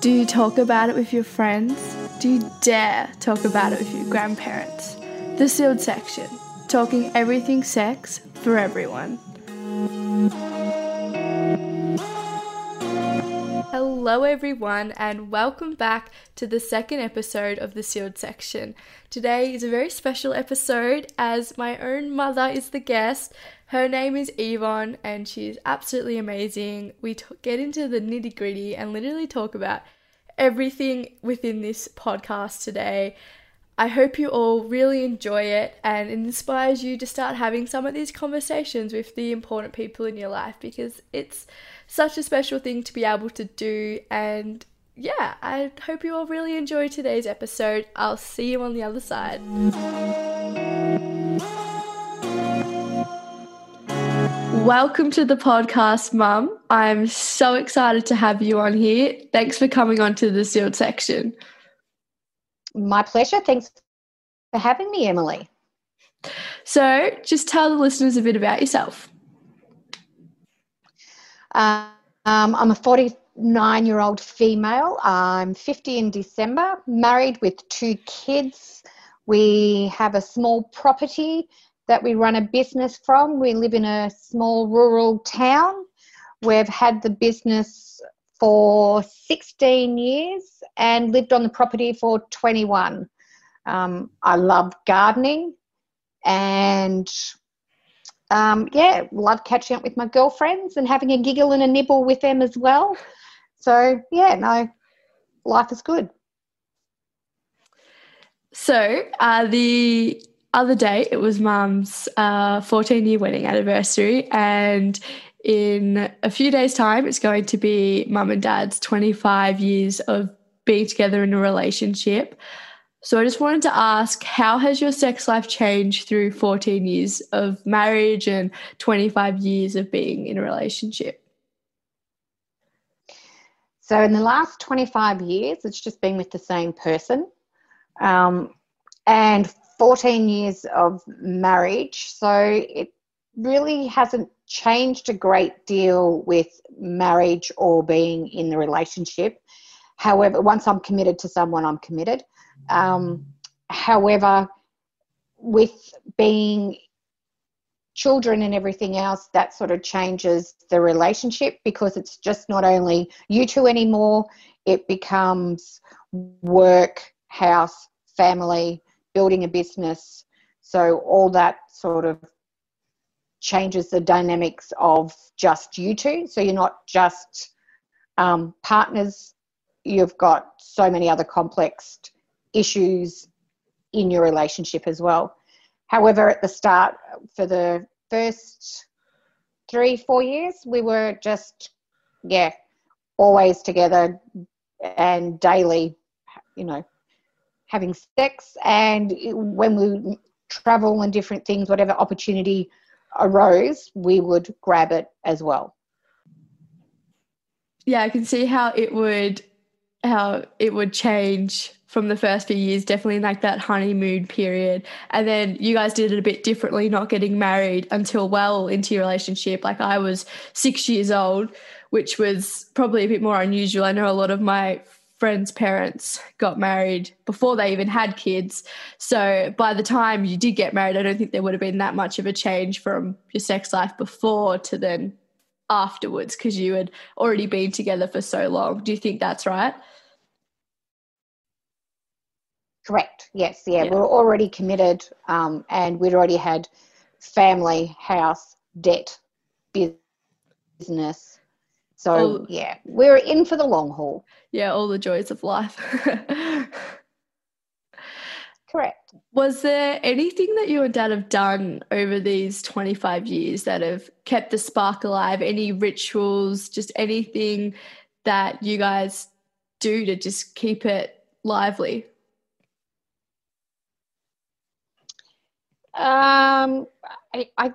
Do you talk about it with your friends? Do you dare talk about it with your grandparents? The sealed section, talking everything sex for everyone. Hello, everyone, and welcome back to the second episode of the Sealed Section. Today is a very special episode as my own mother is the guest. Her name is Yvonne, and she's absolutely amazing. We t- get into the nitty gritty and literally talk about everything within this podcast today. I hope you all really enjoy it and it inspires you to start having some of these conversations with the important people in your life because it's such a special thing to be able to do. And yeah, I hope you all really enjoy today's episode. I'll see you on the other side. Welcome to the podcast, Mum. I'm so excited to have you on here. Thanks for coming on to the sealed section. My pleasure. Thanks for having me, Emily. So, just tell the listeners a bit about yourself. Um, I'm a 49 year old female. I'm 50 in December, married with two kids. We have a small property that we run a business from. We live in a small rural town. We've had the business for 16 years and lived on the property for 21. Um, I love gardening and um, yeah, love catching up with my girlfriends and having a giggle and a nibble with them as well. So yeah, no, life is good. So the other day it was mum's uh, 14 year wedding anniversary and in a few days time it's going to be mum and dad's 25 years of being together in a relationship. So i just wanted to ask how has your sex life changed through 14 years of marriage and 25 years of being in a relationship? So in the last 25 years it's just been with the same person. Um, and 14 years of marriage, so it really hasn't changed a great deal with marriage or being in the relationship. However, once I'm committed to someone, I'm committed. Um, however, with being children and everything else, that sort of changes the relationship because it's just not only you two anymore, it becomes work, house, family, building a business. So all that sort of changes the dynamics of just you two. So you're not just um, partners, you've got so many other complex issues in your relationship as well. However, at the start, for the first three, four years, we were just, yeah, always together and daily, you know, having sex and when we travel and different things whatever opportunity arose we would grab it as well. Yeah i can see how it would how it would change from the first few years definitely like that honeymoon period. And then you guys did it a bit differently not getting married until well into your relationship. Like i was six years old which was probably a bit more unusual. I know a lot of my friends' parents got married before they even had kids. So by the time you did get married, I don't think there would have been that much of a change from your sex life before to then afterwards because you had already been together for so long. Do you think that's right? Correct. Yes. Yeah. yeah. We were already committed um, and we'd already had family, house, debt, business. So, all, yeah, we're in for the long haul yeah, all the joys of life. Correct. Was there anything that you and dad have done over these 25 years that have kept the spark alive? Any rituals, just anything that you guys do to just keep it lively? Um, I, I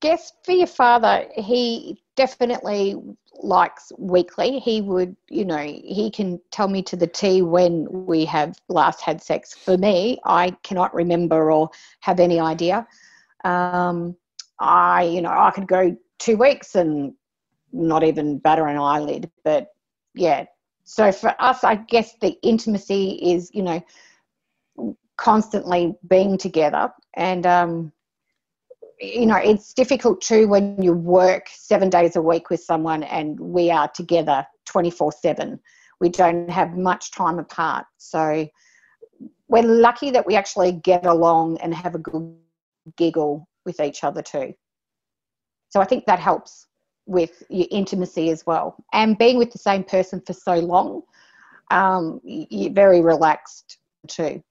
guess for your father, he definitely likes weekly. He would, you know, he can tell me to the T when we have last had sex. For me, I cannot remember or have any idea. Um, I, you know, I could go two weeks and not even batter an eyelid. But yeah, so for us, I guess the intimacy is, you know, constantly being together. And, um, you know, it's difficult too when you work seven days a week with someone and we are together 24 7. We don't have much time apart. So we're lucky that we actually get along and have a good giggle with each other too. So I think that helps with your intimacy as well. And being with the same person for so long, um, you're very relaxed too.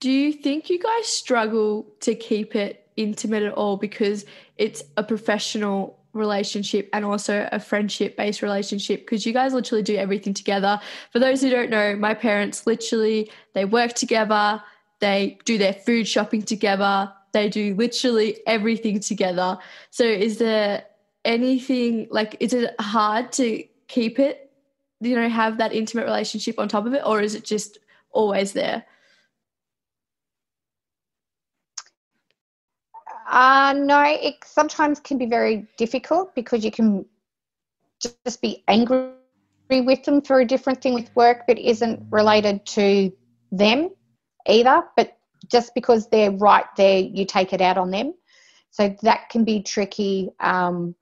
Do you think you guys struggle to keep it intimate at all because it's a professional relationship and also a friendship based relationship because you guys literally do everything together. For those who don't know, my parents literally they work together, they do their food shopping together, they do literally everything together. So is there anything like is it hard to keep it you know have that intimate relationship on top of it or is it just always there uh no it sometimes can be very difficult because you can just be angry with them for a different thing with work that isn't related to them either but just because they're right there you take it out on them. So that can be tricky um,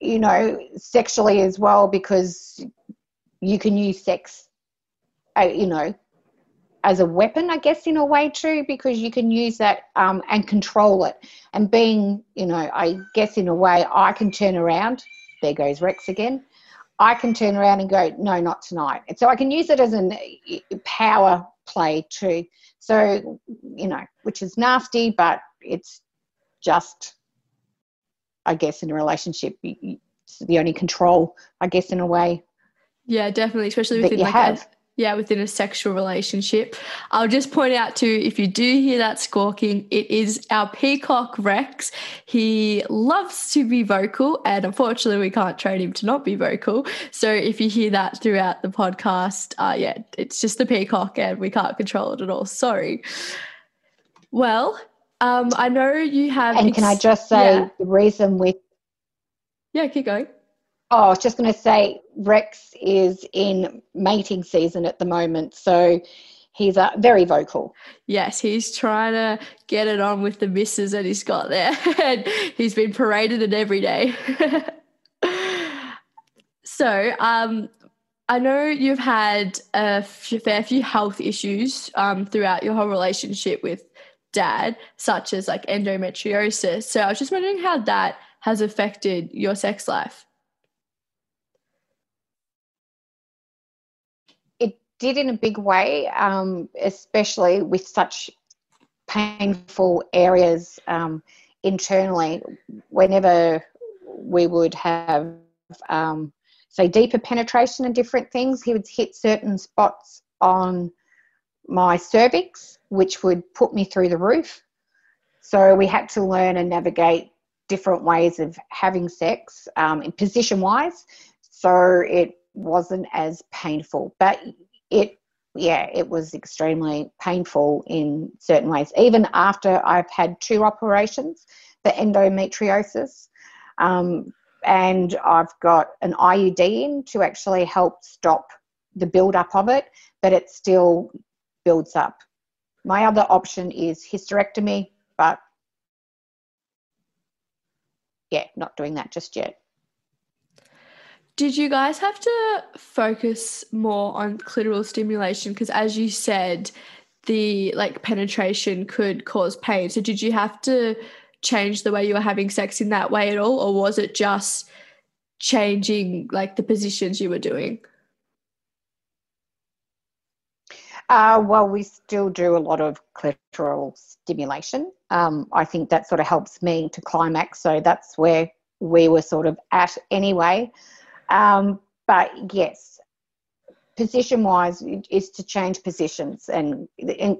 you know, sexually as well because you can use sex, uh, you know, as a weapon, I guess, in a way too, because you can use that um, and control it. And being, you know, I guess in a way, I can turn around. There goes Rex again. I can turn around and go, no, not tonight. And so I can use it as a power play too. So, you know, which is nasty, but it's just I guess, in a relationship. It's the only control, I guess, in a way. Yeah, definitely, especially within like have. Yeah, within a sexual relationship. I'll just point out too, if you do hear that squawking, it is our peacock Rex. He loves to be vocal, and unfortunately, we can't train him to not be vocal. So if you hear that throughout the podcast, uh, yeah, it's just the peacock, and we can't control it at all. Sorry. Well, um, I know you have. And ex- can I just say yeah. the reason with. Yeah, keep going. Oh, I was just going to say Rex is in mating season at the moment. So he's uh, very vocal. Yes, he's trying to get it on with the misses that he's got there. and he's been paraded it every day. so, um, I know you've had a fair few health issues um, throughout your whole relationship with dad, such as like endometriosis. So I was just wondering how that has affected your sex life. It did in a big way, um, especially with such painful areas um, internally. Whenever we would have, um, say, deeper penetration and different things, he would hit certain spots on my cervix, which would put me through the roof. So we had to learn and navigate different ways of having sex um, position wise. So it wasn't as painful, but it, yeah, it was extremely painful in certain ways. Even after I've had two operations, the endometriosis, um, and I've got an IUD in to actually help stop the build up of it, but it still builds up. My other option is hysterectomy, but yeah, not doing that just yet. Did you guys have to focus more on clitoral stimulation? Because as you said, the like penetration could cause pain. So did you have to change the way you were having sex in that way at all? Or was it just changing like the positions you were doing? Uh, well, we still do a lot of clitoral stimulation. Um, I think that sort of helps me to climax. So that's where we were sort of at anyway. Um, but yes, position wise is to change positions and, and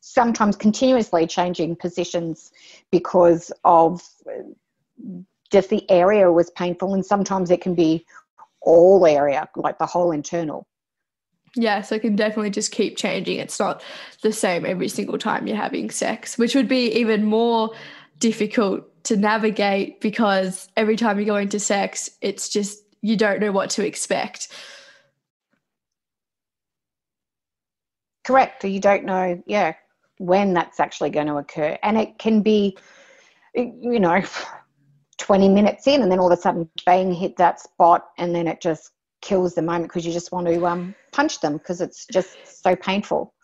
sometimes continuously changing positions because of just the area was painful and sometimes it can be all area like the whole internal yeah, so it can definitely just keep changing. It's not the same every single time you're having sex, which would be even more difficult to navigate because every time you go into sex, it's just you don't know what to expect. Correct. You don't know, yeah, when that's actually going to occur. And it can be, you know, 20 minutes in, and then all of a sudden, bang, hit that spot, and then it just kills the moment because you just want to um, punch them because it's just so painful.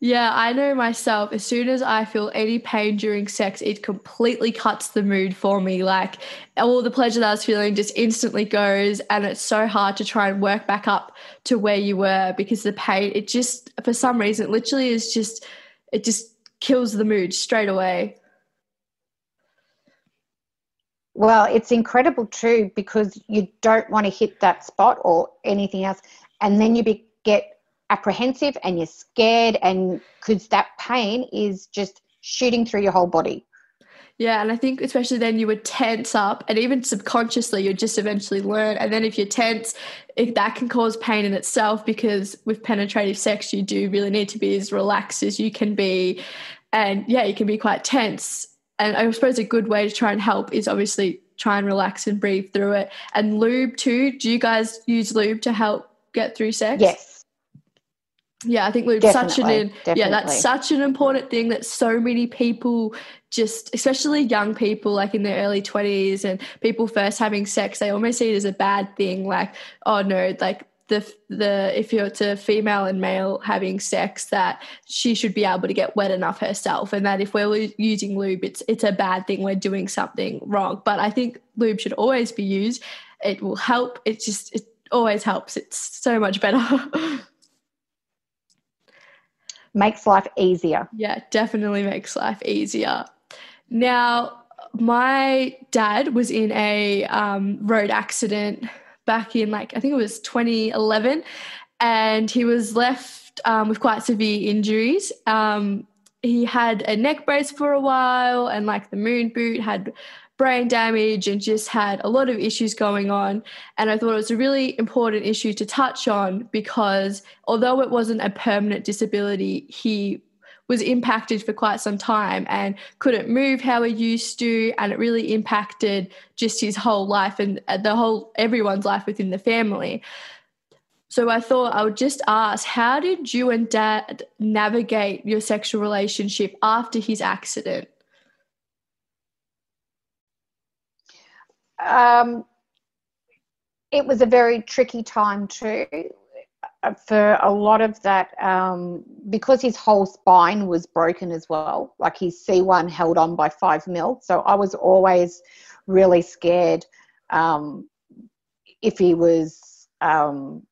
Yeah, I know myself. As soon as I feel any pain during sex, it completely cuts the mood for me. Like all the pleasure that I was feeling just instantly goes, and it's so hard to try and work back up to where you were because the pain, it just, for some reason, it literally is just, it just kills the mood straight away. Well, it's incredible too because you don't want to hit that spot or anything else, and then you be, get apprehensive and you're scared and because that pain is just shooting through your whole body yeah, and I think especially then you would tense up, and even subconsciously you'd just eventually learn. And then if you're tense, it, that can cause pain in itself because with penetrative sex, you do really need to be as relaxed as you can be, and yeah, you can be quite tense. And I suppose a good way to try and help is obviously try and relax and breathe through it. And lube too. Do you guys use lube to help get through sex? Yes. Yeah, I think we've such an yeah, that's such an important thing that so many people just especially young people like in their early 20s and people first having sex they almost see it as a bad thing like oh no like the the if you're to female and male having sex that she should be able to get wet enough herself and that if we're using lube it's it's a bad thing we're doing something wrong. But i think lube should always be used. It will help it just it always helps. It's so much better makes life easier. Yeah, definitely makes life easier. Now, my dad was in a um, road accident back in like, I think it was 2011, and he was left um, with quite severe injuries. Um, he had a neck brace for a while, and like the moon boot had brain damage and just had a lot of issues going on. And I thought it was a really important issue to touch on because although it wasn't a permanent disability, he was impacted for quite some time and couldn't move how he used to. And it really impacted just his whole life and the whole everyone's life within the family. So i thought i would just ask how did you and dad navigate your sexual relationship after his accident um, it was a very tricky time too uh, for a lot of that um, because his whole spine was broken as well like his c1 held on by five mil. So i was always really scared um, if he was um,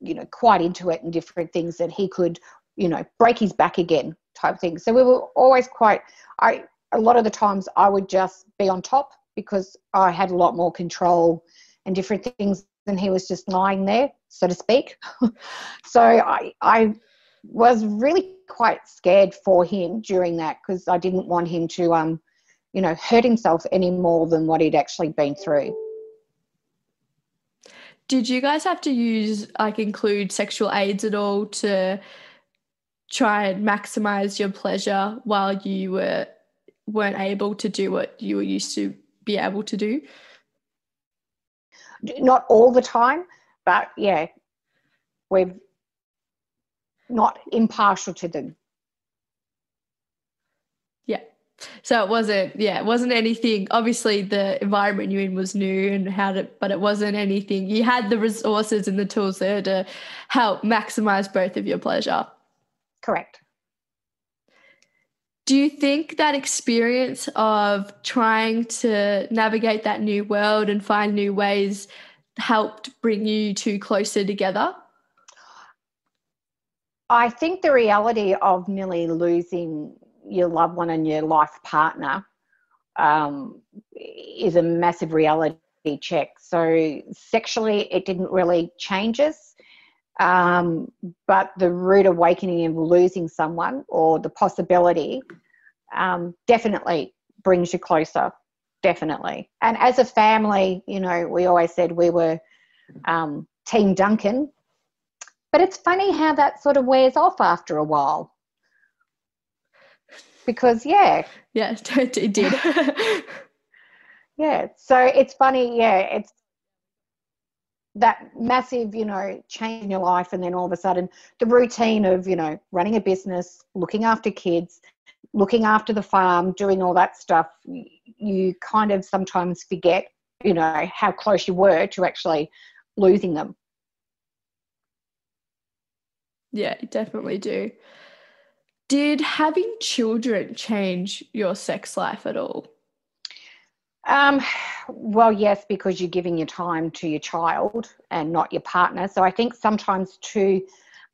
you know quite into it and different things that he could you know break his back again type thing. So we were always quite i a lot of the times i would just be on top because I had a lot more control and different things than he was just lying there, so to speak. so I, I was really quite scared for him during that because I didn't want him to, um, you know, hurt himself any more than what he'd actually been through. Did you guys have to use, like, include sexual aids at all to try and maximize your pleasure while you were weren't able to do what you were used to be able to do? Not all the time, but yeah, we're not impartial to them. Yeah. So it wasn't, yeah, it wasn't anything. Obviously, the environment you're in was new and how to, but it wasn't anything. You had the resources and the tools there to help maximize both of your pleasure. Correct. Do you think that experience of trying to navigate that new world and find new ways helped bring you two closer together? I think the reality of nearly losing your loved one and your life partner um, is a massive reality check. So, sexually, it didn't really change us. Um, but the rude awakening of losing someone or the possibility um, definitely brings you closer. Definitely. And as a family, you know, we always said we were um, Team Duncan. But it's funny how that sort of wears off after a while. Because, yeah. Yeah, it did. yeah. So it's funny. Yeah. It's that massive, you know, change in your life, and then all of a sudden the routine of, you know, running a business, looking after kids, looking after the farm, doing all that stuff, you kind of sometimes forget, you know, how close you were to actually losing them. Yeah, you definitely do. Did having children change your sex life at all? Um, well, yes, because you're giving your time to your child and not your partner. So I think sometimes too,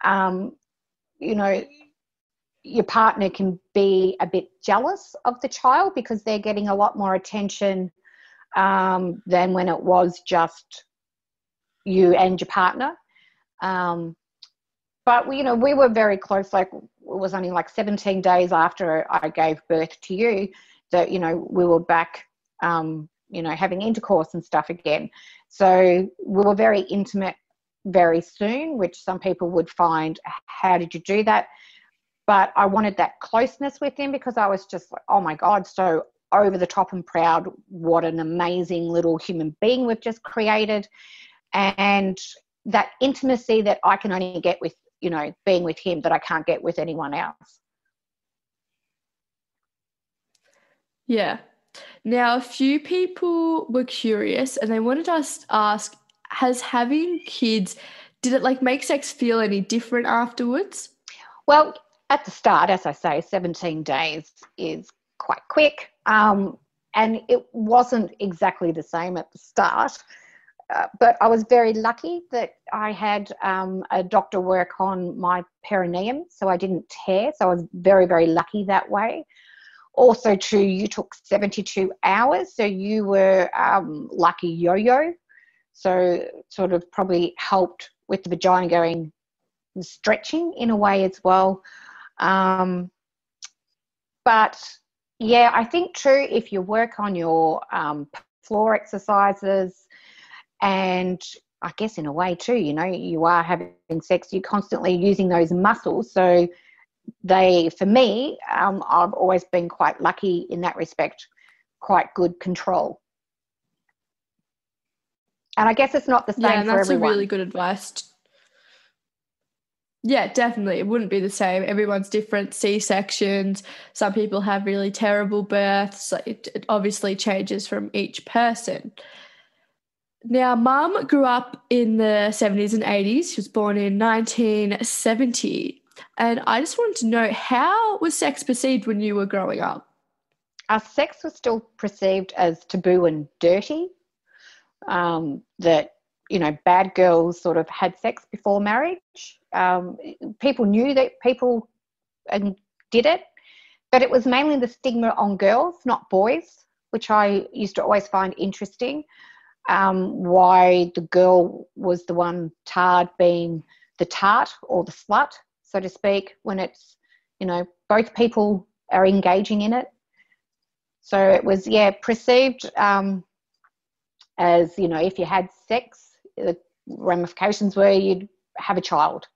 um, you know, your partner can be a bit jealous of the child because they're getting a lot more attention um, than when it was just you and your partner. Um, but we, you know, we were very close. Like it was only like 17 days after I gave birth to you that you know we were back, um, you know, having intercourse and stuff again. So we were very intimate very soon, which some people would find, how did you do that? But I wanted that closeness with him because I was just like, oh my God, so over the top and proud. What an amazing little human being we've just created. And that intimacy that I can only get with you know, being with him that I can't get with anyone else. Yeah. Now, a few people were curious and they wanted us to ask Has having kids, did it like make sex feel any different afterwards? Well, at the start, as I say, 17 days is quite quick. Um, and it wasn't exactly the same at the start. Uh, but I was very lucky that I had um, a doctor work on my perineum, so I didn't tear. So I was very, very lucky that way. Also, too, you took 72 hours, so you were um, lucky yo yo. So, sort of probably helped with the vagina going stretching in a way as well. Um, but yeah, I think too, if you work on your um, floor exercises, and I guess in a way too, you know, you are having sex, you're constantly using those muscles. So they, for me, um, I've always been quite lucky in that respect, quite good control. And I guess it's not the same yeah, and that's a really good advice. Yeah, definitely. It wouldn't be the same. Everyone's different. C sections. Some people have really terrible births. It, it obviously changes from each person. Now, mum grew up in the 70s and 80s. She was born in 1970. And I just wanted to know how was sex perceived when you were growing up? Our sex was still perceived as taboo and dirty. Um, that, you know, bad girls sort of had sex before marriage. Um, people knew that people and did it, but it was mainly the stigma on girls, not boys, which I used to always find interesting um, why the girl was the one tarred being the tart or the slut, so to speak, when it's, you know, both people are engaging in it. So it was, yeah, perceived um, as, you know, if you had sex, the ramifications were you'd have a child.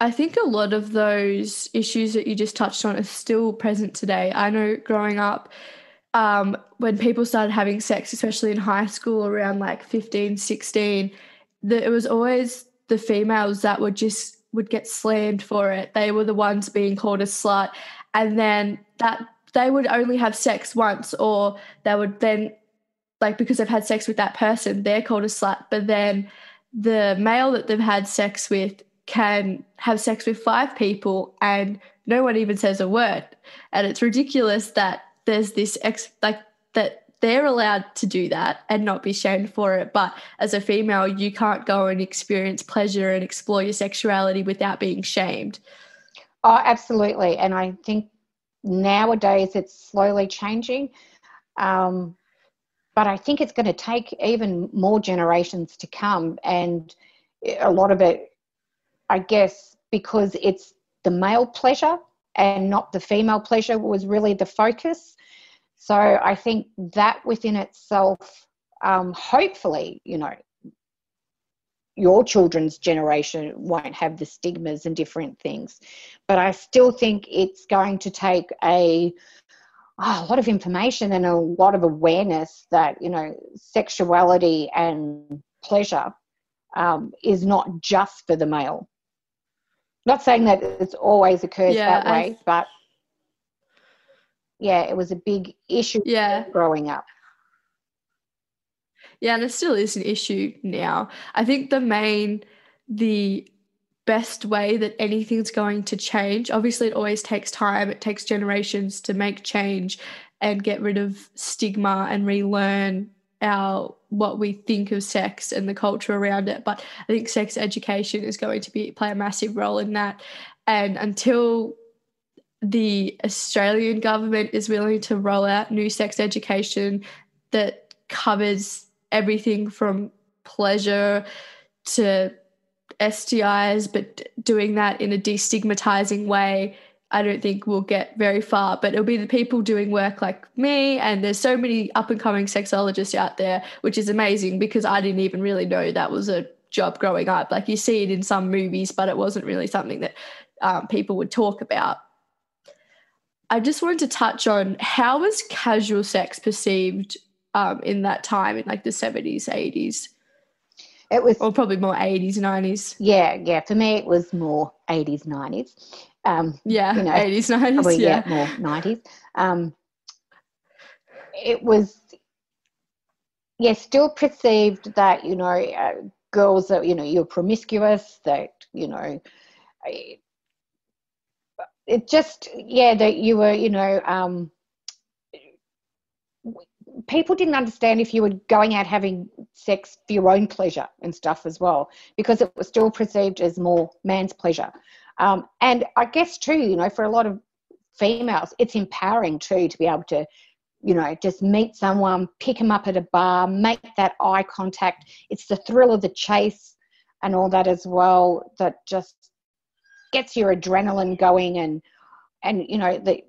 I think a lot of those issues that you just touched on are still present today. I know growing up, um, when people started having sex, especially in high school around like 15, 16, that it was always the females that would just would get slammed for it. They were the ones being called a slut. And then that they would only have sex once or they would then like because they've had sex with that person, they're called a slut. But then the male that they've had sex with can have sex with five people and no one even says a word. And it's ridiculous that there's this ex like that they're allowed to do that and not be shamed for it. But as a female, you can't go and experience pleasure and explore your sexuality without being shamed. Oh, absolutely. And I think nowadays it's slowly changing. Um, but I think it's going to take even more generations to come. And a lot of it, I guess, because it's the male pleasure and not the female pleasure was really the focus. So I think that within itself, um, hopefully, you know, your children's generation won't have the stigmas and different things. But I still think it's going to take a, oh, a lot of information and a lot of awareness that you know sexuality and pleasure um, is not just for the male. Not saying that it's always occurs yeah, that way, but yeah, it was a big issue yeah. growing up. Yeah, and it still is an issue now. I think the main, the best way that anything's going to change, obviously, it always takes time, it takes generations to make change and get rid of stigma and relearn our what we think of sex and the culture around it but i think sex education is going to be play a massive role in that and until the australian government is willing to roll out new sex education that covers everything from pleasure to STIs, but doing that in a destigmatizing way I don't think we'll get very far, but it'll be the people doing work like me. And there's so many up and coming sexologists out there, which is amazing because I didn't even really know that was a job growing up. Like you see it in some movies, but it wasn't really something that um, people would talk about. I just wanted to touch on how was casual sex perceived um, in that time, in like the 70s, 80s? It was, or probably more 80s, 90s. Yeah, yeah. For me, it was more 80s, 90s. Um, yeah, you know, 80s, 90s. Probably, yeah. yeah, more 90s. Um, it was, yeah, still perceived that, you know, uh, girls are, you know, you're promiscuous, that, you know, it just, yeah, that you were, you know, um, people didn't understand if you were going out having sex for your own pleasure and stuff as well, because it was still perceived as more man's pleasure. Um, and I guess too, you know, for a lot of females, it's empowering too to be able to, you know, just meet someone, pick them up at a bar, make that eye contact. It's the thrill of the chase and all that as well that just gets your adrenaline going and and you know the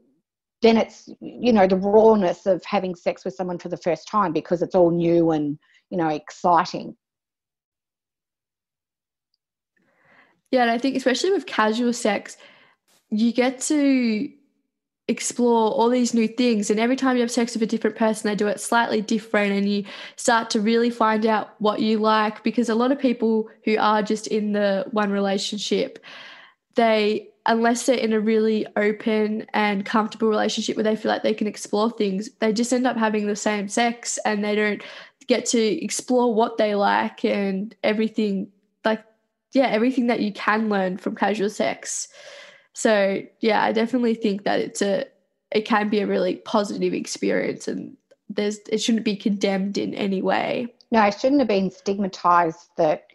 then it's you know the rawness of having sex with someone for the first time because it's all new and you know exciting. Yeah, and I think especially with casual sex, you get to explore all these new things and every time you have sex with a different person they do it slightly different and you start to really find out what you like because a lot of people who are just in the one relationship they unless they're in a really open and comfortable relationship where they feel like they can explore things they just end up having the same sex and they don't get to explore what they like and everything like yeah, everything that you can learn from casual sex. So yeah, I definitely think that it's a it can be a really positive experience and there's it shouldn't be condemned in any way. No, it shouldn't have been stigmatized that,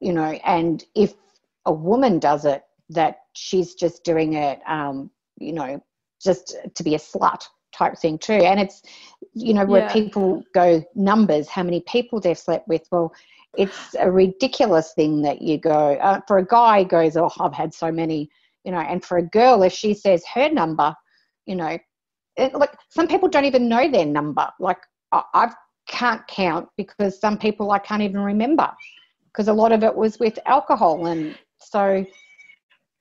you know, and if a woman does it, that she's just doing it um, you know, just to be a slut type thing too. And it's, you know, where yeah. people go numbers, how many people they've slept with. Well, it's a ridiculous thing that you go uh, for a guy goes oh i've had so many you know and for a girl if she says her number you know it, like some people don't even know their number like I, I can't count because some people i can't even remember because a lot of it was with alcohol and so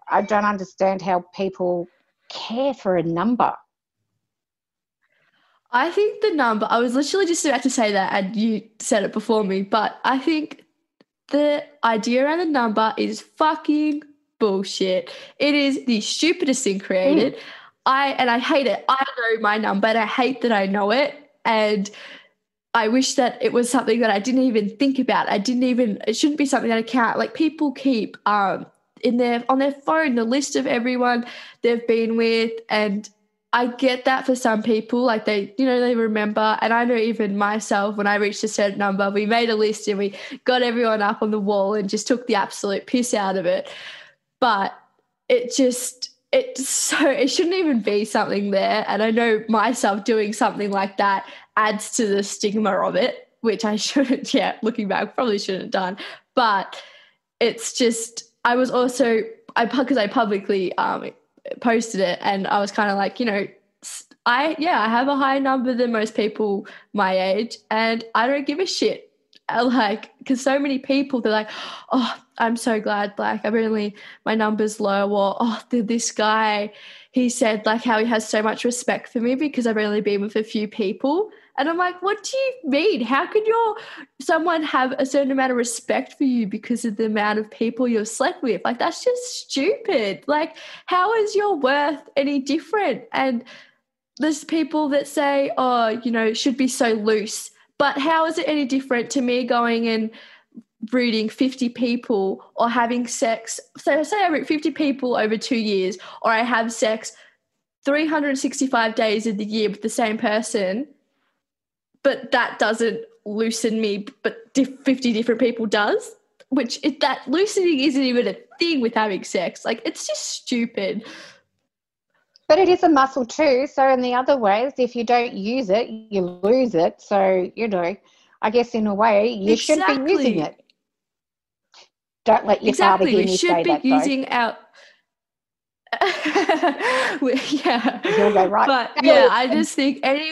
i don't understand how people care for a number I think the number, I was literally just about to say that, and you said it before me, but I think the idea around the number is fucking bullshit. It is the stupidest thing created. Mm. I and I hate it. I know my number and I hate that I know it. And I wish that it was something that I didn't even think about. I didn't even it shouldn't be something that I can't like people keep um in their on their phone the list of everyone they've been with and I get that for some people, like they, you know, they remember. And I know even myself, when I reached a certain number, we made a list and we got everyone up on the wall and just took the absolute piss out of it. But it just, it's so, it shouldn't even be something there. And I know myself doing something like that adds to the stigma of it, which I shouldn't, yeah, looking back, probably shouldn't have done. But it's just, I was also, I, because I publicly, um, posted it and I was kind of like, you know, I yeah, I have a higher number than most people my age and I don't give a shit. uh, like because so many people they're like oh i'm so glad like i've only my numbers low or oh this guy he said like how he has so much respect for me because i've only been with a few people and i'm like what do you mean? How can your someone have a certain amount of respect for you because of the amount of people you've slept with? Like that's just stupid. Like how is your worth any different? And there's people that say oh you know it should be so loose. But how is it any different to me going and reading 50 people or having sex? So, say I read 50 people over two years, or I have sex 365 days of the year with the same person, but that doesn't loosen me, but 50 different people does. Which it, that loosening isn't even a thing with having sex. Like it's just stupid. But it is a muscle too. So in the other ways, if you don't use it, you lose it. So, you know, I guess in a way you exactly. should be using it. Don't let your exactly. father hear me say that. We should be using though. our yeah. Go, right. But yeah, I just think any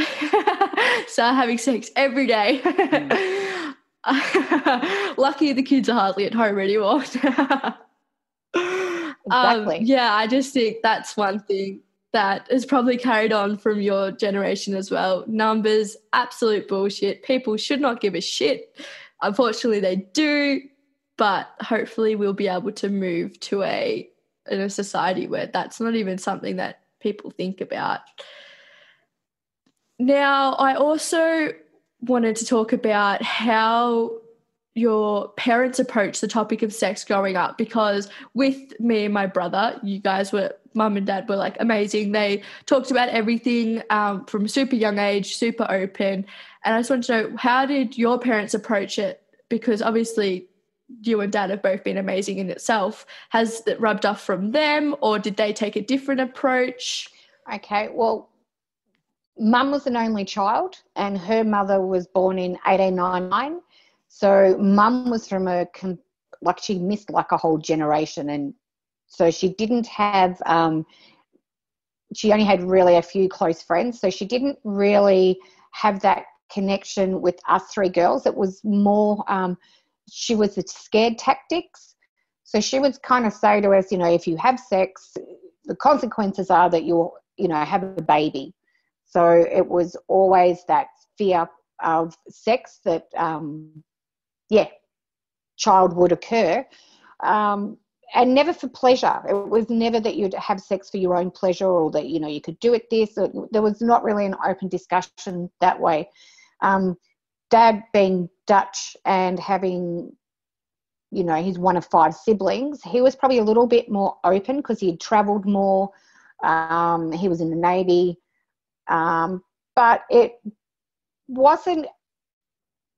start having sex every day. Mm. Lucky the kids are hardly at home anymore. Exactly. Um, yeah, I just think that's one thing that is probably carried on from your generation as well. Numbers, absolute bullshit. People should not give a shit. Unfortunately, they do, but hopefully, we'll be able to move to a in a society where that's not even something that people think about. Now, I also wanted to talk about how your parents approach the topic of sex growing up because with me and my brother you guys were mum and dad were like amazing. They talked about everything um, from super young age super open. And i just want to know how did your parents approach it? Because obviously you and dad have both been amazing in itself. Has it rubbed off from them or did they take a different approach? Okay well mum was an only child and her mother was born in 1899 so mum was from a like she missed like a whole generation, and so she didn't have. Um, she only had really a few close friends, so she didn't really have that connection with us three girls. It was more. Um, she was the scared tactics. So she would kind of say to us, you know, if you have sex, the consequences are that you'll, you know, have a baby. So it was always that fear of sex that um, yeah, child would occur. Um, and never for pleasure. It was never that you'd have sex for your own pleasure or that, you know, you could do it this. There was not really an open discussion that way. Um, Dad being Dutch and having, you know, he's one of five siblings, he was probably a little bit more open because he had travelled more. Um, he was in the Navy. Um, but it wasn't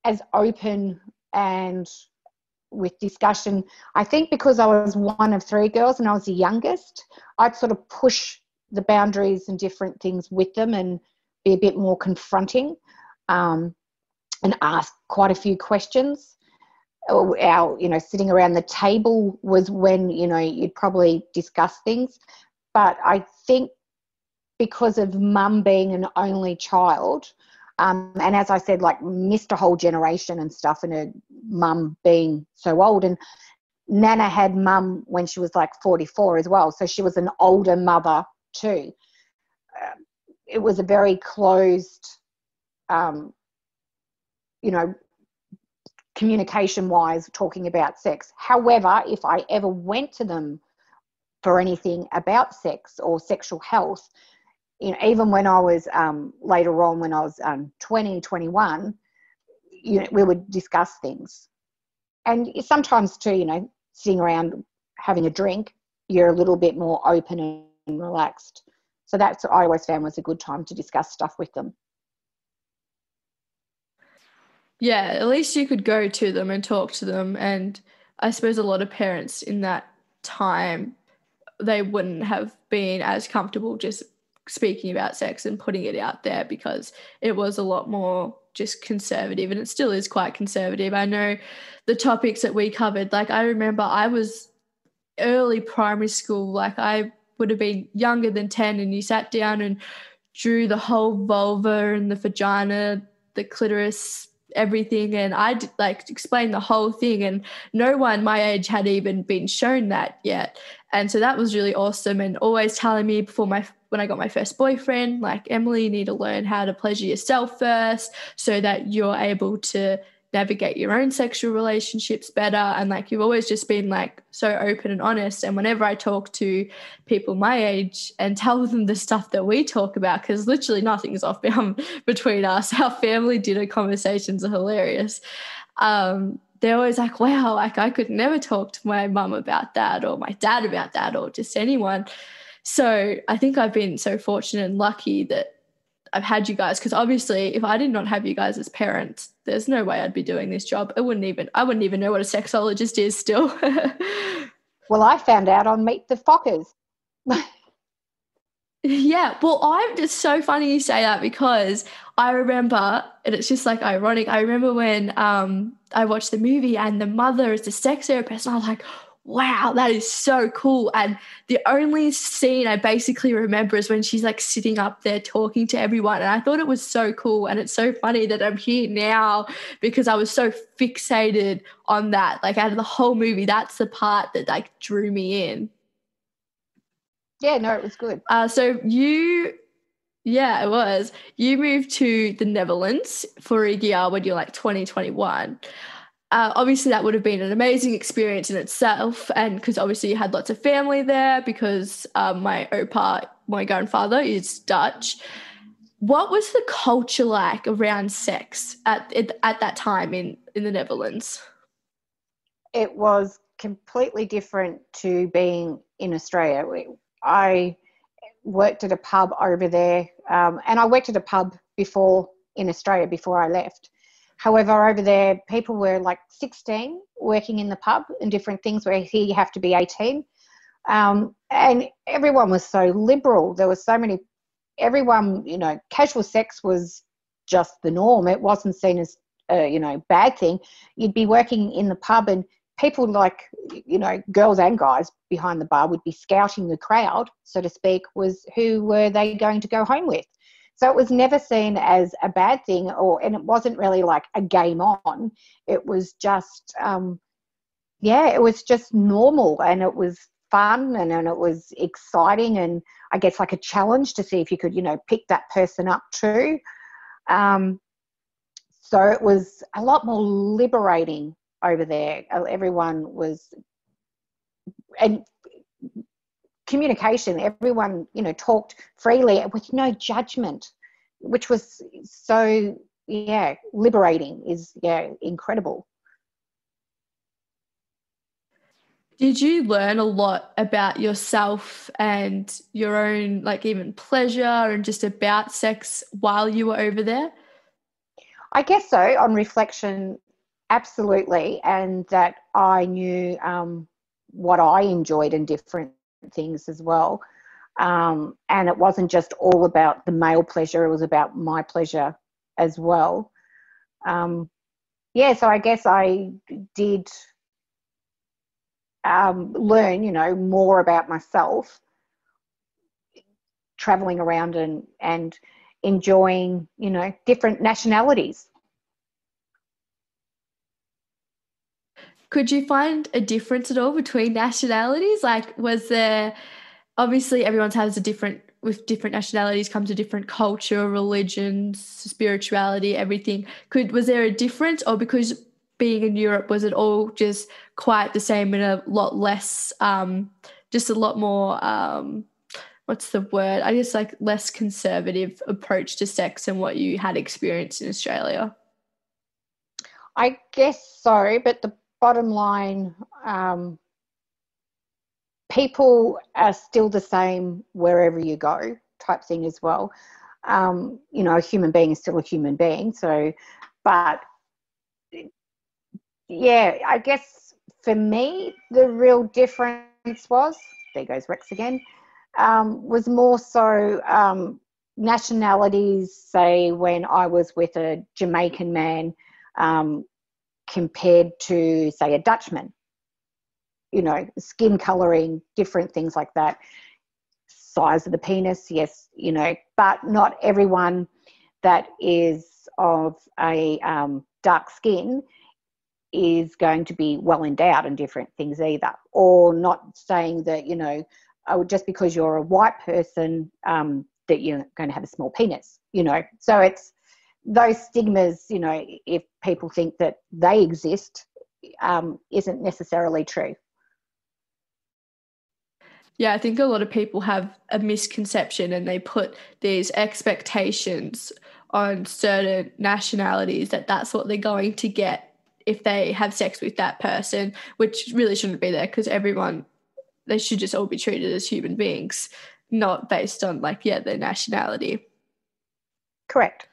as open and with discussion. I think because I was one of three girls and I was the youngest, I'd sort of push the boundaries and different things with them and be a bit more confronting um, and ask quite a few questions. Our, you know, sitting around the table was when, you know, you'd probably discuss things. But I think because of mum being an only child, um, and as I said, like missed a whole generation and stuff, and her mum being so old. And Nana had mum when she was like 44 as well, so she was an older mother too. Uh, it was a very closed, um, you know, communication wise, talking about sex. However, if I ever went to them for anything about sex or sexual health, you know, even when I was um, later on, when I was um, 20, 21, you know, we would discuss things. And sometimes too, you know, sitting around having a drink, you're a little bit more open and relaxed. So that's what I always found was a good time to discuss stuff with them. Yeah, at least you could go to them and talk to them. And I suppose a lot of parents in that time, they wouldn't have been as comfortable just speaking about sex and putting it out there because it was a lot more just conservative and it still is quite conservative. I know the topics that we covered, like I remember I was early primary school, like I would have been younger than 10 and you sat down and drew the whole vulva and the vagina, the clitoris, everything and I like explained the whole thing and no one my age had even been shown that yet and so that was really awesome and always telling me before my when I got my first boyfriend like Emily you need to learn how to pleasure yourself first so that you're able to navigate your own sexual relationships better. And like you've always just been like so open and honest. And whenever i talk to people my age and tell them the stuff that we talk about because literally nothing's off between us our family dinner conversations are hilarious. Um, they're always like wow like i could never talk to my mum about that or my dad about that or just anyone so i think i've been so fortunate and lucky that I've had you guys because obviously if I did not have you guys as parents, there's no way I'd be doing this job. I wouldn't even I wouldn't even know what a sexologist is still. well, I found out on Meet the Fockers. yeah, well, I'm just so funny you say that because I remember, and it's just like ironic. I remember when um, I watched the movie and the mother is the sex therapist, and I was like, wow, that is so cool. And the only scene I basically remember is when she's like sitting up there talking to everyone. And I thought it was so cool. And it's so funny that I'm here now because I was so fixated on that. Like out of the whole movie, that's the part that like drew me in. Yeah, no, it was good. Uh, so you yeah, it was. You moved to the Netherlands for a year when you're like 2021 uh, obviously that would have been an amazing experience in itself and because obviously you had lots of family there because um, my opa my grandfather is dutch what was the culture like around sex at at that time in in the netherlands it was completely different to being in australia i worked at a pub over there um, and i worked at a pub before in australia before i left However, over there, people were like 16 working in the pub and different things where here you have to be 18. Um, and everyone was so liberal. There were so many, everyone, you know, casual sex was just the norm. It wasn't seen as, a, you know, bad thing. You'd be working in the pub and people like, you know, girls and guys behind the bar would be scouting the crowd, so to speak, was who were they going to go home with. So it was never seen as a bad thing, or and it wasn't really like a game on. It was just, um, yeah, it was just normal, and it was fun, and, and it was exciting, and I guess like a challenge to see if you could, you know, pick that person up too. Um, so it was a lot more liberating over there. Uh, everyone was, and communication everyone you know talked freely with no judgment which was so yeah liberating is yeah incredible did you learn a lot about yourself and your own like even pleasure and just about sex while you were over there i guess so on reflection absolutely and that i knew um, what i enjoyed in different things as well. Um, and it wasn't just all about the male pleasure, it was about my pleasure as well. Um, yeah, so I guess I did um, learn, you know, more about myself traveling around and, and enjoying, you know, different nationalities. Could you find a difference at all between nationalities? Like, was there obviously everyone's has a different with different nationalities comes a different culture, religions, spirituality, everything. Could was there a difference, or because being in Europe was it all just quite the same and a lot less, um, just a lot more. Um, what's the word? I guess like less conservative approach to sex and what you had experienced in Australia. I guess so, but the bottom line, um, people are still the same wherever you go, type thing as well. Um, you know, a human being is still a human being. So, but yeah, I guess for me, the real difference was there goes Rex again. Um, was more so um, nationalities. Say when I was with a Jamaican man, um, compared to, say, a Dutchman. You know, skin coloring, different things like that. Size of the penis, yes, you know, but not everyone that is of a um, dark skin is going to be well endowed in different things either, or not saying that you know oh, just because you're a white person um, that you're going to have a small penis. You know, so it's those stigmas. You know, if people think that they exist, um, isn't necessarily true. Yeah, I think a lot of people have a misconception and they put these expectations on certain nationalities that that's what they're going to get if they have sex with that person, which really shouldn't be there because everyone, they should just all be treated as human beings, not based on like, yeah, their nationality. Correct.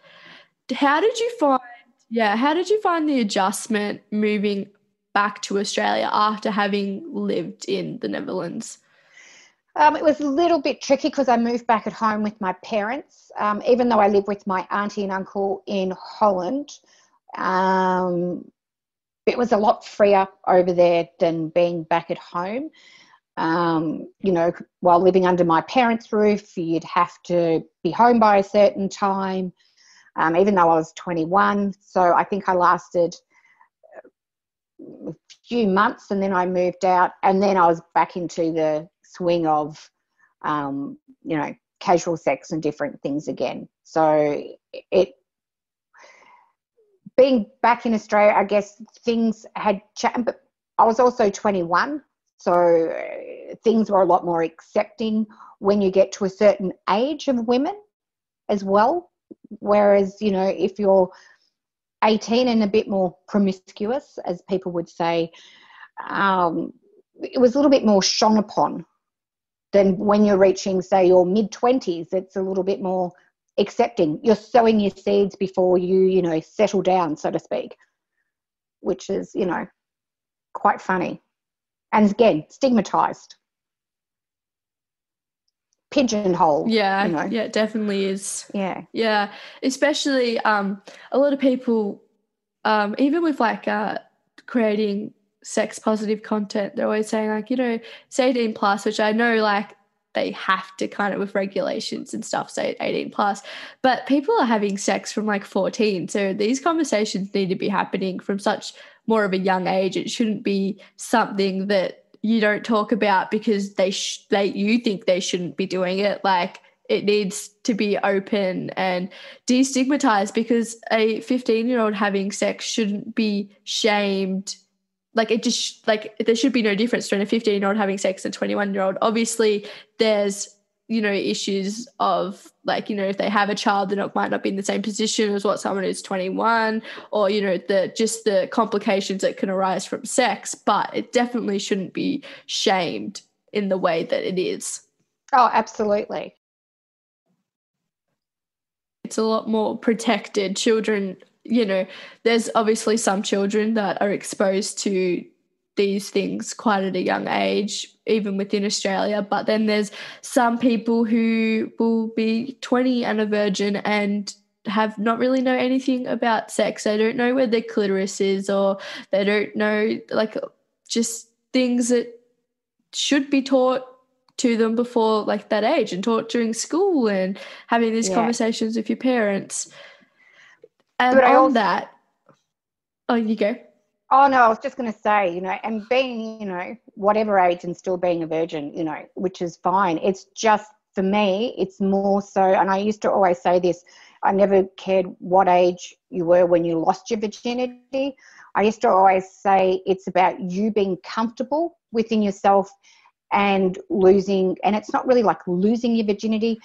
How did you find, yeah, how did you find the adjustment moving back to Australia after having lived in the Netherlands? Um, it was a little bit tricky because I moved back at home with my parents. Um, even though I live with my auntie and uncle in Holland, um, it was a lot freer over there than being back at home. Um, you know, while living under my parents' roof, you'd have to be home by a certain time, um, even though I was 21. So I think I lasted a few months and then I moved out, and then I was back into the swing of, um, you know, casual sex and different things again. So it, being back in Australia, I guess things had changed, but I was also 21, so things were a lot more accepting when you get to a certain age of women as well. Whereas, you know, if you're 18 and a bit more promiscuous, as people would say, um, it was a little bit more shone upon than when you're reaching, say, your mid 20s. It's a little bit more accepting. You're sowing your seeds before you, you know, settle down, so to speak, which is, you know, quite funny. And again, stigmatized. Pigeonhole. Yeah, you know. yeah, it definitely is. Yeah. Yeah. Especially um a lot of people um even with like uh creating sex positive content, they're always saying like, you know, it's 18 plus, which I know like they have to kind of with regulations and stuff say 18 plus but people are having sex from like 14 so these conversations need to be happening from such more of a young age it shouldn't be something that you don't talk about because they sh- they you think they shouldn't be doing it. Like it needs to be open and destigmatized because a 15 year old having sex shouldn't be shamed. Like it just like there should be no difference between a 15 year old having sex and 21 year old obviously there's you know issues of like you know if they have a child they might not be in the same position as what someone who's 21 or you know the just the complications that can arise from sex but it definitely shouldn't be shamed in the way that it is. Oh absolutely. It's a lot more protected. Children you know, there's obviously some children that are exposed to these things quite at a young age, even within Australia. But then there's some people who will be 20 and a virgin and have not really know anything about sex. They don't know where their clitoris is, or they don't know, like, just things that should be taught to them before like that age and taught during school and having these yeah. conversations with your parents. And but on also, that, oh, you go. Oh no, I was just going to say, you know, and being, you know, whatever age and still being a virgin, you know, which is fine. It's just for me, it's more so, and I used to always say this. I never cared what age you were when you lost your virginity. I used to always say it's about you being comfortable within yourself and losing, and it's not really like losing your virginity,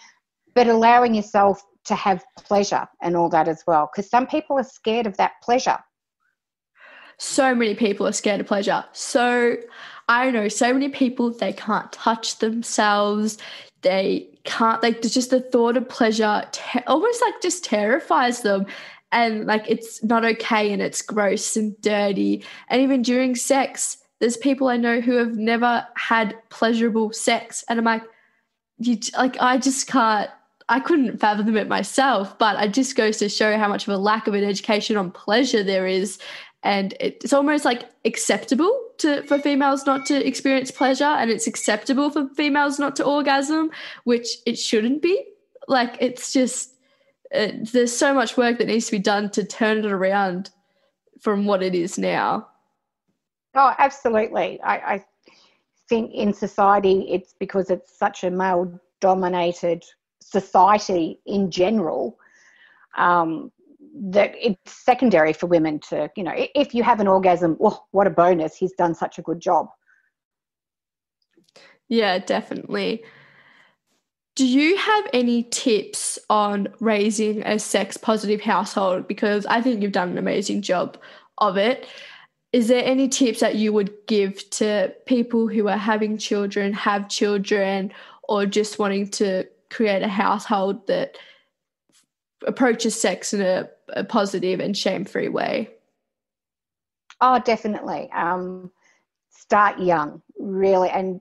but allowing yourself to have pleasure and all that as well. Because some people are scared of that pleasure. So many people are scared of pleasure. So I know so many people they can't touch themselves. They can't like just the thought of pleasure te- almost like just terrifies them and like it's not okay and it's gross and dirty and even during sex there's people i know who have never had pleasurable sex and i'm like you like i just can't I couldn't fathom it myself, but it just goes to show how much of a lack of an education on pleasure there is. And it's almost like acceptable to for females not to experience pleasure, and it's acceptable for females not to orgasm, which it shouldn't be. Like it's just it, there's so much work that needs to be done to turn it around from what it is now. Oh, absolutely. I, I think in society, it's because it's such a male dominated society in general um, that it's secondary for women to, you know, if you have an orgasm, oh, what a bonus. He's done such a good job. Yeah, definitely. Do you have any tips on raising a sex positive household? Because I think you've done an amazing job of it. Is there any tips that you would give to people who are having children, have children, or just wanting to create a household that approaches sex in a, a positive and shame free way? Oh, definitely. Um, start young, really, and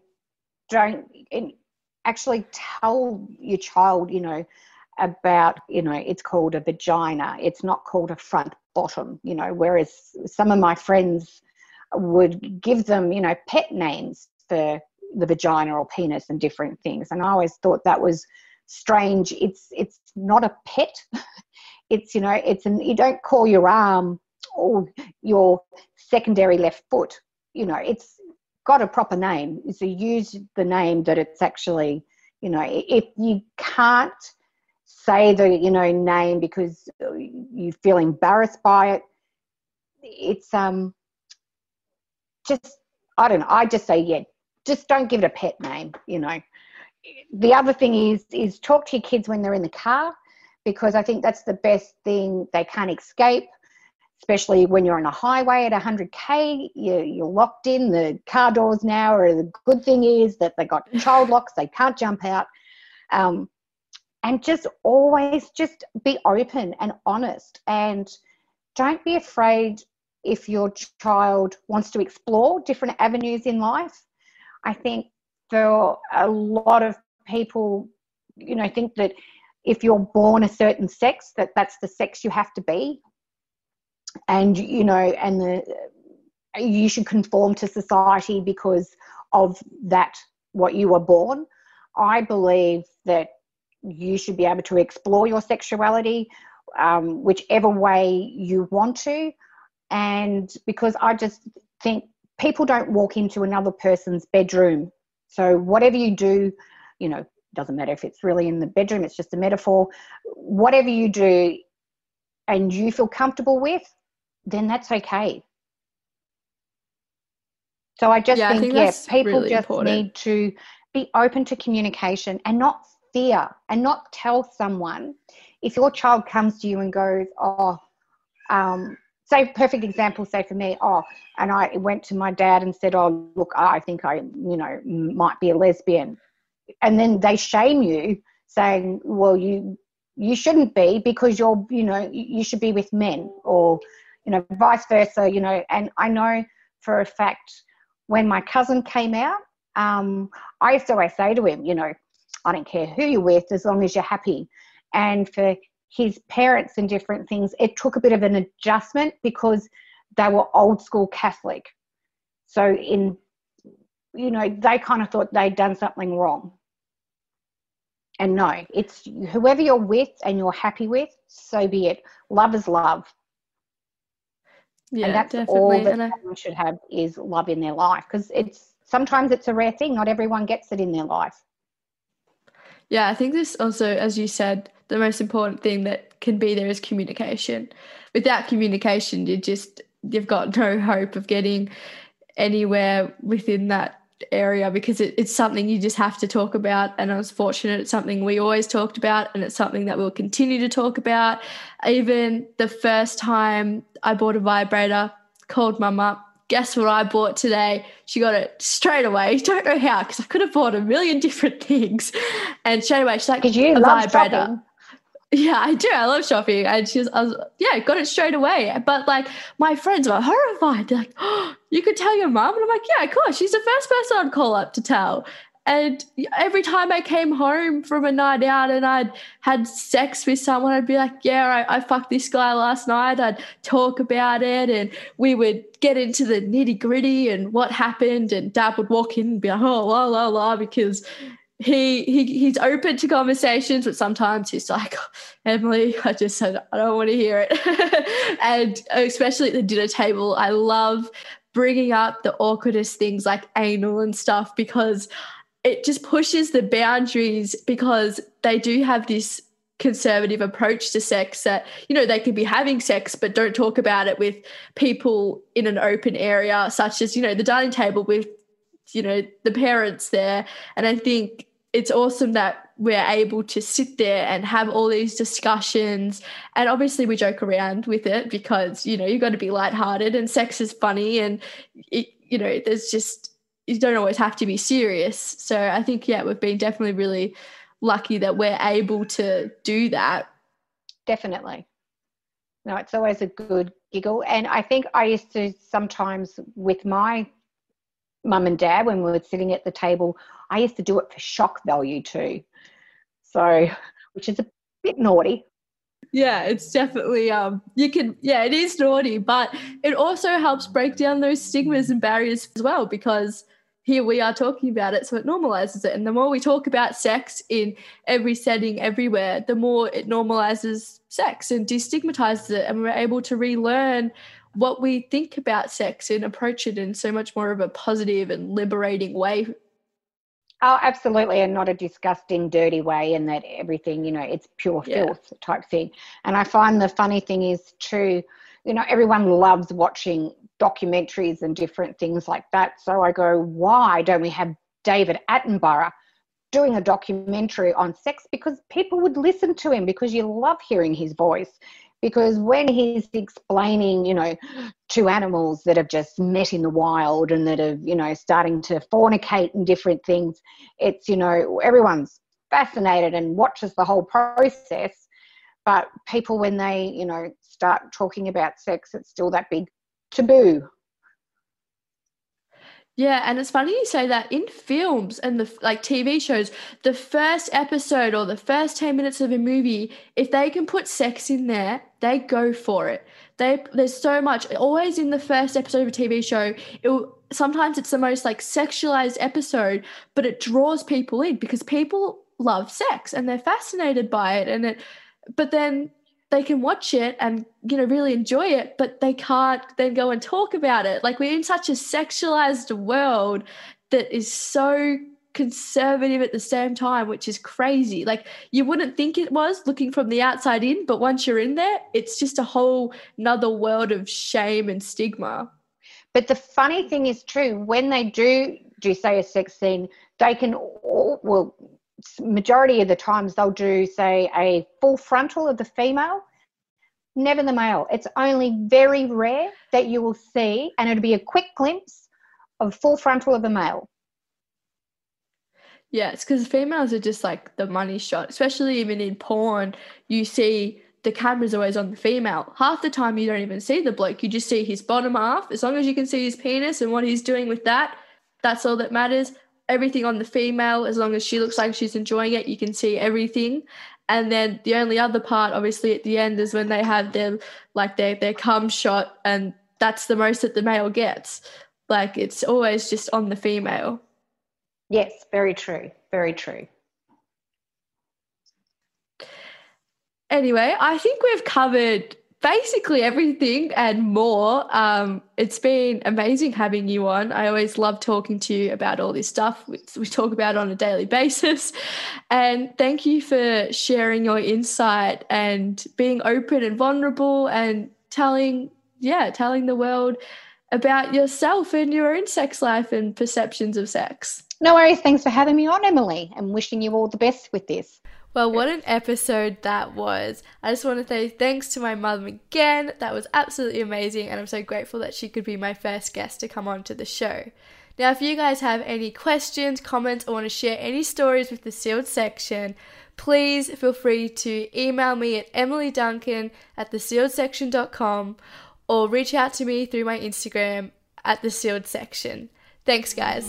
don't and actually tell your child, you know, about, you know, it's called a vagina. It's not called a front bottom, you know, whereas some of my friends would give them, you know, pet names for the vagina or penis and different things. And I always thought that was strange. It's it's not a pet. it's you know it's an you don't call your arm or your secondary left foot. You know it's got a proper name. So use the name that it's actually you know if you can't say the you know name because you feel embarrassed by it it's um just i don't know i just say yeah just don't give it a pet name you know the other thing is is talk to your kids when they're in the car because I think that's the best thing they can't escape, especially when you're on a highway at 100k. You're, you're locked in. The car doors now are the good thing is that they got child locks. They can't jump out. Um, and just always just be open and honest and don't be afraid if your child wants to explore different avenues in life. I think for a lot of people, you know, think that if you're born a certain sex, that that's the sex you have to be, and you know, and the you should conform to society because of that what you were born. I believe that you should be able to explore your sexuality um, whichever way you want to, and because I just think people don't walk into another person's bedroom. So whatever you do, you know, doesn't matter if it's really in the bedroom, it's just a metaphor. Whatever you do and you feel comfortable with, then that's okay. So I just yeah, think, think yeah, people really just important. need to be open to communication and not fear and not tell someone if your child comes to you and goes, oh, um, say perfect example say for me oh and i went to my dad and said oh look i think i you know might be a lesbian and then they shame you saying well you you shouldn't be because you're you know you should be with men or you know vice versa you know and i know for a fact when my cousin came out um, i used to always say to him you know i don't care who you're with as long as you're happy and for his parents and different things, it took a bit of an adjustment because they were old school Catholic. So in you know, they kind of thought they'd done something wrong. And no, it's whoever you're with and you're happy with, so be it. Love is love. Yeah, and that's definitely. all that someone should have is love in their life because it's sometimes it's a rare thing. Not everyone gets it in their life. Yeah, I think this also, as you said, the most important thing that can be there is communication. Without communication, you just you've got no hope of getting anywhere within that area because it, it's something you just have to talk about and i was fortunate it's something we always talked about and it's something that we'll continue to talk about even the first time i bought a vibrator called mum up guess what I bought today? She got it straight away. Don't know how because I could have bought a million different things. And straight away she's like, "Did you a love vibrator?" Shopping? Yeah, I do. I love shopping. And she was, I was, yeah, got it straight away. But like my friends were horrified. They're like, oh, you could tell your mom? And I'm like, yeah, of course. She's the first person I'd call up to tell. And every time I came home from a night out and I'd had sex with someone, I'd be like, yeah, I, I fucked this guy last night. I'd talk about it and we would get into the nitty gritty and what happened. And dad would walk in and be like, oh, la, la, la, because he he he's open to conversations, but sometimes he's like, Emily, I just said I don't want to hear it. and especially at the dinner table, I love bringing up the awkwardest things like anal and stuff because it just pushes the boundaries because they do have this conservative approach to sex that you know they could be having sex but don't talk about it with people in an open area such as you know the dining table with you know the parents there and i think it's awesome that we're able to sit there and have all these discussions and obviously we joke around with it because you know you've got to be lighthearted and sex is funny and it, you know there's just you don't always have to be serious so i think yeah we've been definitely really lucky that we're able to do that. Definitely. No, it's always a good giggle. And I think I used to sometimes with my mum and dad when we were sitting at the table, I used to do it for shock value too. So, which is a bit naughty. Yeah, it's definitely um you can yeah, it is naughty, but it also helps break down those stigmas and barriers as well because here we are talking about it, so it normalizes it. And the more we talk about sex in every setting, everywhere, the more it normalizes sex and destigmatizes it. And we're able to relearn what we think about sex and approach it in so much more of a positive and liberating way. Oh, absolutely. And not a disgusting, dirty way, and that everything, you know, it's pure yeah. filth type thing. And I find the funny thing is, too, you know, everyone loves watching documentaries and different things like that. So I go, why don't we have David Attenborough doing a documentary on sex? Because people would listen to him because you love hearing his voice. Because when he's explaining, you know, to animals that have just met in the wild and that are, you know, starting to fornicate and different things, it's, you know, everyone's fascinated and watches the whole process. But people, when they, you know, start talking about sex, it's still that big taboo. Yeah, and it's funny you say that in films and the like TV shows, the first episode or the first 10 minutes of a movie, if they can put sex in there, they go for it. They there's so much always in the first episode of a TV show, it sometimes it's the most like sexualized episode, but it draws people in because people love sex and they're fascinated by it and it but then they can watch it and you know really enjoy it but they can't then go and talk about it. Like we're in such a sexualized world that is so conservative at the same time which is crazy. Like you wouldn't think it was looking from the outside in but once you're in there it's just a whole another world of shame and stigma. But the funny thing is true when they do do say a sex scene they can all, well majority of the times they'll do say a full frontal of the female never the male. It's only very rare that you will see and it'll be a quick glimpse of full frontal of the male. Yeah it's because females are just like the money shot especially even in porn you see the camera's always on the female. Half the time you don't even see the bloke you just see his bottom half. As long as you can see his penis and what he's doing with that that's all that matters everything on the female as long as she looks like she's enjoying it you can see everything. And then the only other part obviously at the end is when they have their like their their cum shot and that's the most that the male gets. Like it's always just on the female. Yes very true very true. Anyway i think we've covered basically everything and more. Um, it's been amazing having you on. I always love talking to you about all this stuff we, we talk about on a daily basis. And thank you for sharing your insight and being open and vulnerable and telling, yeah, telling the world about yourself and your own sex life and perceptions of sex. No worries. Thanks for having me on, Emily, and wishing you all the best with this. Well, what an episode that was. I just want to say thanks to my mum again. That was absolutely amazing, and I'm so grateful that she could be my first guest to come on to the show. Now, if you guys have any questions, comments, or want to share any stories with the sealed section, please feel free to email me at emilyduncan at thesealedsection.com or reach out to me through my Instagram at thesealedsection. Thanks, guys.